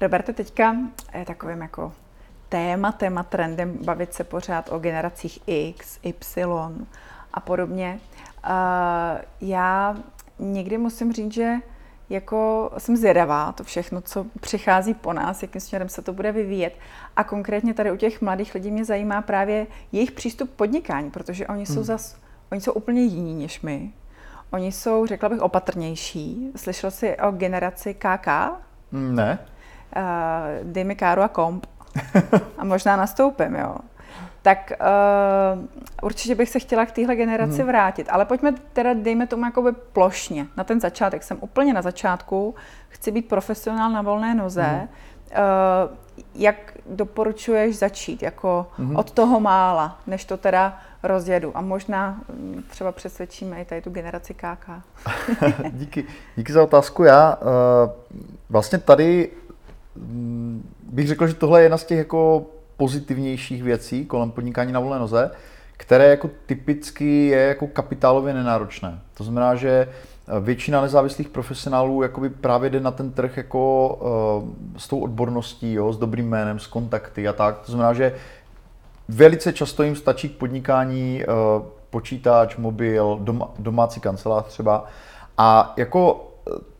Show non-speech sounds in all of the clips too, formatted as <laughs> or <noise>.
Roberte, teďka je takovým jako tématem a trendem bavit se pořád o generacích X, Y a podobně. Uh, já někdy musím říct, že jako jsem zvědavá, to všechno, co přichází po nás, jakým směrem se to bude vyvíjet. A konkrétně tady u těch mladých lidí mě zajímá právě jejich přístup k podnikání, protože oni jsou hmm. zas, oni jsou úplně jiní než my. Oni jsou, řekla bych, opatrnější. Slyšel jsi o generaci KK? Ne. Uh, dej mi káru a komp. a možná nastoupím, jo tak uh, určitě bych se chtěla k téhle generaci hmm. vrátit. Ale pojďme teda, dejme tomu jakoby plošně, na ten začátek. Jsem úplně na začátku, chci být profesionál na volné noze. Hmm. Uh, jak doporučuješ začít, jako hmm. od toho mála, než to teda rozjedu? A možná mm, třeba přesvědčíme i tady tu generaci KK. <laughs> díky, díky za otázku. Já uh, vlastně tady bych řekl, že tohle je jedna z těch jako pozitivnějších věcí kolem podnikání na volné noze, které jako typicky je jako kapitálově nenáročné. To znamená, že většina nezávislých profesionálů jakoby právě jde na ten trh jako uh, s tou odborností, jo, s dobrým jménem, s kontakty a tak. To znamená, že velice často jim stačí k podnikání uh, počítač, mobil, domácí kancelář třeba. A jako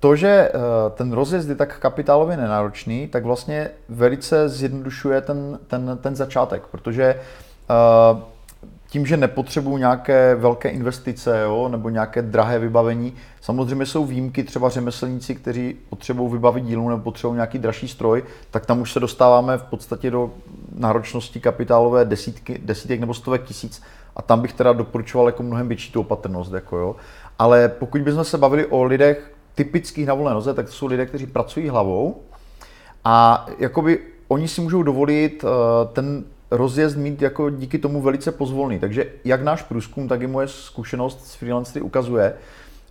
to, že eh, ten rozjezd je tak kapitálově nenáročný, tak vlastně velice zjednodušuje ten, ten, ten začátek, protože eh, tím, že nepotřebují nějaké velké investice jo, nebo nějaké drahé vybavení, samozřejmě jsou výjimky, třeba řemeslníci, kteří potřebují vybavit dílu nebo potřebují nějaký dražší stroj, tak tam už se dostáváme v podstatě do náročnosti kapitálové desítky, desítek nebo stovek tisíc a tam bych teda doporučoval jako mnohem větší tu opatrnost. Jako jo. Ale pokud bychom se bavili o lidech, typických na volné noze, tak to jsou lidé, kteří pracují hlavou a jakoby oni si můžou dovolit uh, ten rozjezd mít jako díky tomu velice pozvolný. Takže jak náš průzkum, tak i moje zkušenost s freelancery ukazuje,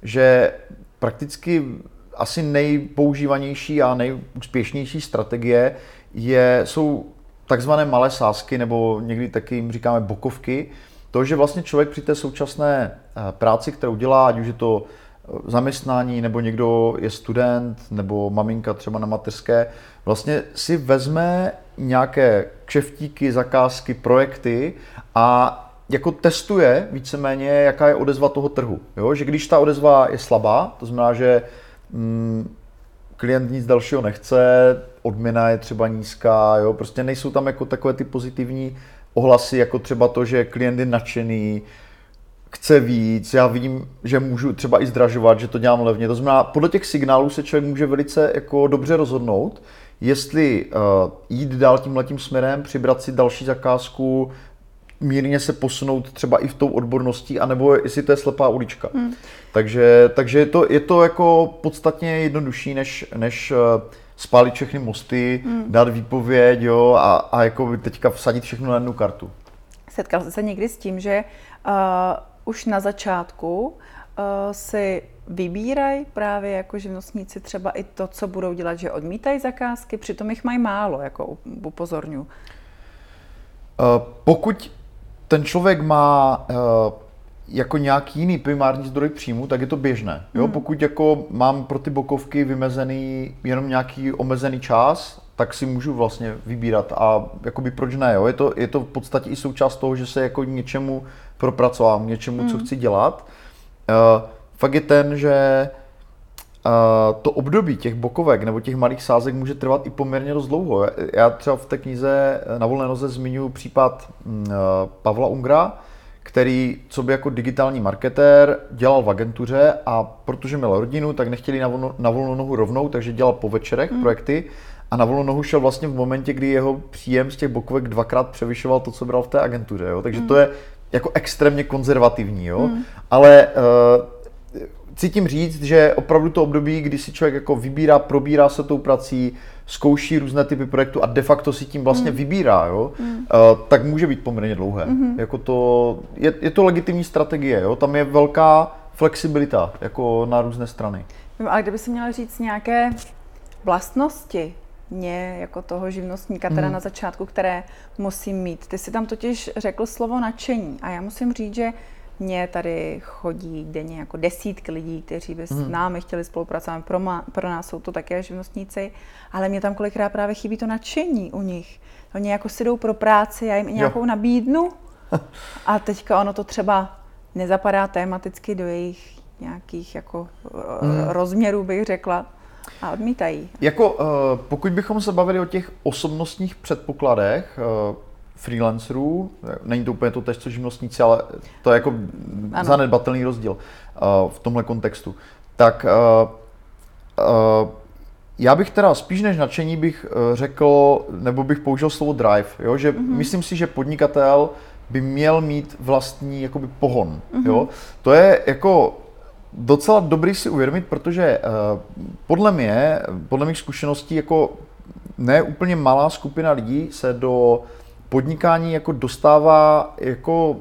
že prakticky asi nejpoužívanější a nejúspěšnější strategie je, jsou takzvané malé sázky, nebo někdy taky jim říkáme bokovky. To, že vlastně člověk při té současné eh, práci, kterou dělá, ať už je to zaměstnání, nebo někdo je student, nebo maminka třeba na mateřské, vlastně si vezme nějaké kšeftíky, zakázky, projekty a jako testuje víceméně, jaká je odezva toho trhu. Jo? Že když ta odezva je slabá, to znamená, že mm, klient nic dalšího nechce, odměna je třeba nízká, jo? prostě nejsou tam jako takové ty pozitivní ohlasy, jako třeba to, že klient je nadšený, chce víc, já vidím, že můžu třeba i zdražovat, že to dělám levně. To znamená, podle těch signálů se člověk může velice jako dobře rozhodnout, jestli uh, jít dál tím letím směrem, přibrat si další zakázku, mírně se posunout třeba i v tou odborností, anebo jestli to je slepá ulička. Hmm. Takže, takže je, to, je to jako podstatně jednodušší, než, než uh, spálit všechny mosty, hmm. dát výpověď jo, a, a jako teďka vsadit všechno na jednu kartu. Setkal jste se někdy s tím, že uh, už na začátku uh, si vybírají právě jako živnostníci třeba i to, co budou dělat, že odmítají zakázky, přitom jich mají málo, jako upozorňu. Uh, pokud ten člověk má uh, jako nějaký jiný primární zdroj příjmu, tak je to běžné. Jo? Hmm. Pokud jako mám pro ty bokovky vymezený jenom nějaký omezený čas, tak si můžu vlastně vybírat a jakoby proč ne, jo? Je, to, je to v podstatě i součást toho, že se jako něčemu propracovám, něčemu, mm. co chci dělat. Uh, fakt je ten, že uh, to období těch bokovek nebo těch malých sázek může trvat i poměrně dost dlouho. Já třeba v té knize na volné noze zmiňuji případ uh, Pavla Ungra, který, co by jako digitální marketér, dělal v agentuře a protože měl rodinu, tak nechtěli na, volno, na volnou nohu rovnou, takže dělal po večerech mm. projekty a na volnou nohu šel vlastně v momentě, kdy jeho příjem z těch bokovek dvakrát převyšoval to, co bral v té agentuře. Jo? Takže mm. to je jako extrémně konzervativní, jo? Mm. ale uh, cítím říct, že opravdu to období, kdy si člověk jako vybírá, probírá se tou prací, zkouší různé typy projektů a de facto si tím vlastně mm. vybírá, jo, mm. uh, tak může být poměrně dlouhé. Mm. Jako to, je, je to legitimní strategie, jo? tam je velká flexibilita jako na různé strany. Ale kdyby si měla říct nějaké vlastnosti mě jako toho živnostníka, teda hmm. na začátku, které musím mít. Ty si tam totiž řekl slovo nadšení a já musím říct, že mně tady chodí denně jako desítky lidí, kteří by s hmm. námi chtěli spolupracovat. Pro, má, pro nás jsou to také živnostníci, ale mě tam kolikrát právě chybí to nadšení u nich. Oni jako si jdou pro práci, já jim nějakou jo. nabídnu <laughs> a teďka ono to třeba nezapadá tematicky do jejich nějakých jako hmm. rozměrů, bych řekla, a odmítají. Jako, uh, pokud bychom se bavili o těch osobnostních předpokladech, uh, freelancerů, není to úplně to tež, co živnostníci, ale to je jako ano. zanedbatelný rozdíl v tomhle kontextu. Tak já bych teda spíš než nadšení bych řekl, nebo bych použil slovo drive, jo? že mm-hmm. myslím si, že podnikatel by měl mít vlastní jakoby pohon. Mm-hmm. Jo? To je jako docela dobrý si uvědomit, protože uh, podle mě, podle mých zkušeností, jako ne úplně malá skupina lidí se do podnikání jako dostává jako uh,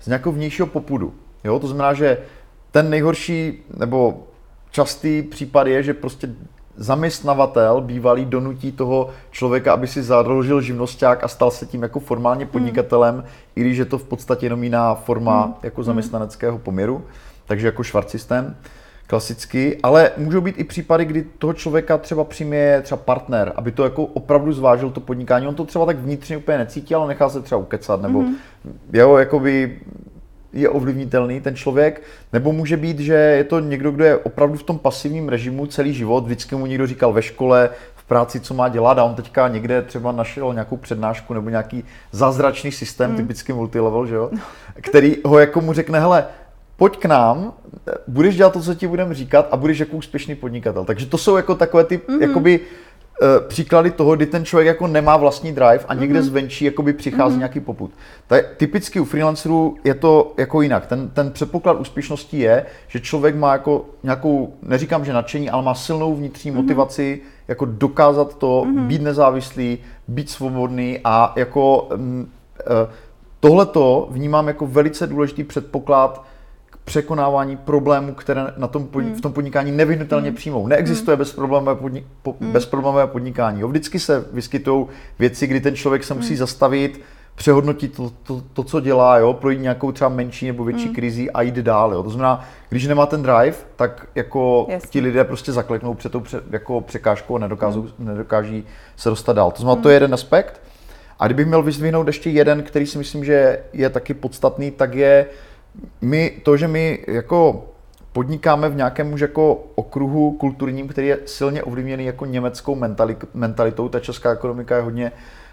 z nějakého vnějšího popudu. Jo? To znamená, že ten nejhorší nebo častý případ je, že prostě zaměstnavatel bývalý donutí toho člověka, aby si založil živnosták a stal se tím jako formálně hmm. podnikatelem, mm. i když je to v podstatě jenom jiná forma mm. jako hmm. zaměstnaneckého poměru, takže jako švart systém klasicky, ale můžou být i případy, kdy toho člověka třeba přijme třeba partner, aby to jako opravdu zvážil to podnikání. On to třeba tak vnitřně úplně necítí, ale nechá se třeba ukecat, nebo mm-hmm. jeho jakoby je ovlivnitelný ten člověk, nebo může být, že je to někdo, kdo je opravdu v tom pasivním režimu celý život, vždycky mu někdo říkal ve škole, v práci, co má dělat a on teďka někde třeba našel nějakou přednášku nebo nějaký zázračný systém, mm. typicky multilevel, že jo, no. který ho jako mu řekne, hele, pojď k nám, budeš dělat to, co ti budeme říkat a budeš jako úspěšný podnikatel. Takže to jsou jako takové ty, mm-hmm. jakoby, uh, příklady toho, kdy ten člověk jako nemá vlastní drive a někde mm-hmm. zvenčí jakoby přichází mm-hmm. nějaký poput. Tak typicky u freelancerů je to jako jinak. Ten, ten předpoklad úspěšnosti je, že člověk má jako nějakou, neříkám, že nadšení, ale má silnou vnitřní mm-hmm. motivaci jako dokázat to, mm-hmm. být nezávislý, být svobodný a jako um, uh, tohleto vnímám jako velice důležitý předpoklad překonávání problémů, které na tom pod, hmm. v tom podnikání nevyhnutelně hmm. přijmou. Neexistuje hmm. bezproblémové, podni, po, hmm. bezproblémové podnikání. Jo, vždycky se vyskytují věci, kdy ten člověk se musí hmm. zastavit, přehodnotit to, to, to, co dělá, jo, projít nějakou třeba menší nebo větší hmm. krizi a jít dál. Jo. To znamená, když nemá ten drive, tak jako Jasně. ti lidé prostě zakleknou před tou pře, jako překážkou a nedokážou, hmm. nedokáží se dostat dál. To znamená, hmm. to je jeden aspekt. A kdybych měl vyzdvihnout ještě jeden, který si myslím, že je taky podstatný, tak je my, to, že my jako podnikáme v nějakém už jako okruhu kulturním, který je silně ovlivněný jako německou mentalitou. Ta česká ekonomika je hodně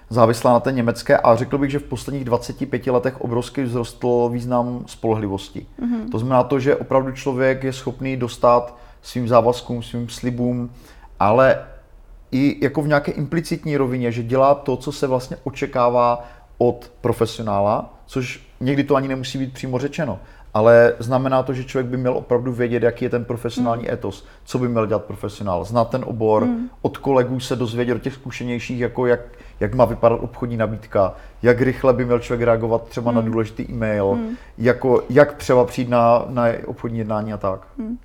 závislá na té německé a řekl bych, že v posledních 25 letech obrovsky vzrostl význam spolehlivosti. Mm-hmm. To znamená to, že opravdu člověk je schopný dostat svým závazkům, svým slibům, ale i jako v nějaké implicitní rovině, že dělá to, co se vlastně očekává od profesionála, což někdy to ani nemusí být přímo řečeno, ale znamená to, že člověk by měl opravdu vědět, jaký je ten profesionální mm. etos, co by měl dělat profesionál, znát ten obor, mm. od kolegů se dozvědět, od těch zkušenějších, jako jak, jak má vypadat obchodní nabídka, jak rychle by měl člověk reagovat třeba mm. na důležitý e-mail, mm. jako, jak třeba přijít na, na obchodní jednání a tak. Mm.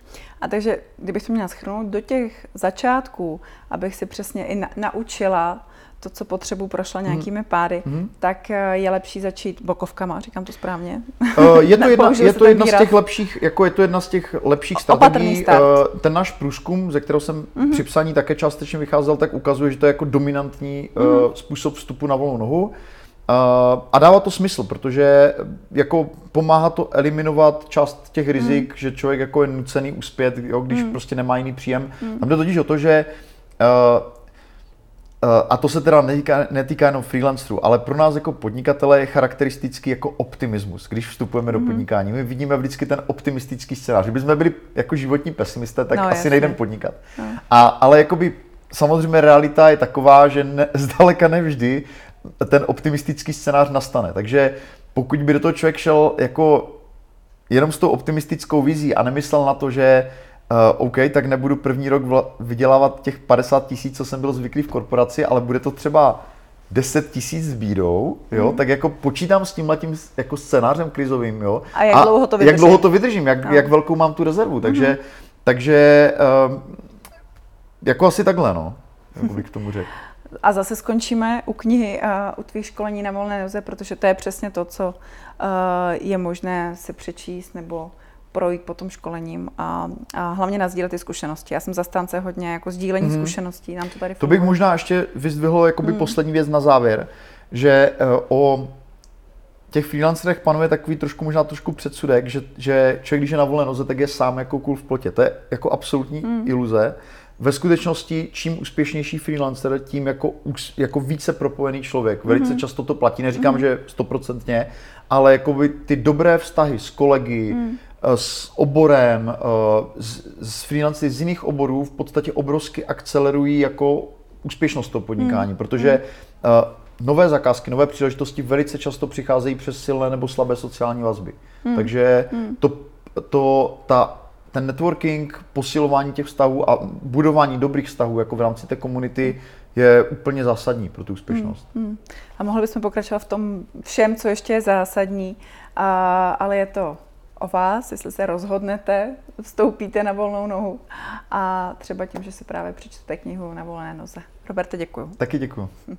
A takže, kdybych to měla schrnout do těch začátků, abych si přesně i na, naučila to, co potřebu, prošla mhm. nějakými páry, mm. tak eh, je lepší začít bokovkama, říkám to správně. Uh, je to <laughs> jedna, je to jedna z těch lepších, jako je to jedna z těch lepších strategií. Uh, ten náš průzkum, ze kterého jsem mm. při psaní také částečně vycházel, tak ukazuje, že to je jako dominantní mm. uh, způsob vstupu na volnou nohu. A dává to smysl, protože jako pomáhá to eliminovat část těch rizik, mm. že člověk jako je nucený uspět, jo, když mm. prostě nemá jiný příjem. Mm. Tam jde totiž o to, že uh, Eh, a to se teda netýká, netýká jenom freelancerů, ale pro nás jako podnikatele je charakteristický jako optimismus, když vstupujeme mm. do mhm. podnikání. My vidíme vždycky ten optimistický scénář. Kdyby jsme byli jako životní pesimisté, tak no, asi nejdeme podnikat. No. A, ale jakoby samozřejmě realita je taková, že ne, <laughs> zdaleka nevždy ten optimistický scénář nastane. Takže pokud by do toho člověk šel jako jenom s tou optimistickou vizí a nemyslel na to, že Uh, OK, tak nebudu první rok vla- vydělávat těch 50 tisíc, co jsem byl zvyklý v korporaci, ale bude to třeba 10 tisíc s bídou, jo, mm. tak jako počítám s tímhle tím jako scénářem krizovým, jo. A jak a dlouho to vydržím? Jak dlouho to vydržím, jak, no. jak velkou mám tu rezervu, takže, mm. takže uh, jako asi takhle, no, jak bych k tomu řekl. A zase skončíme u knihy a u tvých školení na volné noze, protože to je přesně to, co uh, je možné si přečíst nebo projít po tom školením a, a hlavně nazdílet ty zkušenosti. Já jsem zastánce hodně jako sdílení mm. zkušeností, nám to tady To bych možná ještě vyzdvihl jakoby mm. poslední věc na závěr, že uh, o těch freelancerech panuje takový trošku možná trošku předsudek, že, že člověk, když je na volné noze, tak je sám jako kůl v plotě. To je jako absolutní mm. iluze. Ve skutečnosti, čím úspěšnější freelancer, tím jako, jako více propojený člověk. Velice mm. často to platí, neříkám, mm. že stoprocentně, ale jako by ty dobré vztahy s kolegy, mm. s oborem, s, eh, s freelancery z jiných oborů v podstatě obrovsky akcelerují jako úspěšnost toho podnikání, mm. protože uh, nové zakázky, nové příležitosti velice často přicházejí přes silné nebo slabé sociální vazby. Hmm. Takže hmm. To, to, ta, ten networking, posilování těch vztahů a budování dobrých vztahů jako v rámci té komunity je úplně zásadní pro tu úspěšnost. Hmm. Hmm. A mohli bychom pokračovat v tom všem, co ještě je zásadní, a, ale je to o vás, jestli se rozhodnete, vstoupíte na volnou nohu a třeba tím, že si právě přečtete knihu na volné noze. Roberte, děkuji. Taky děkuji. Hm.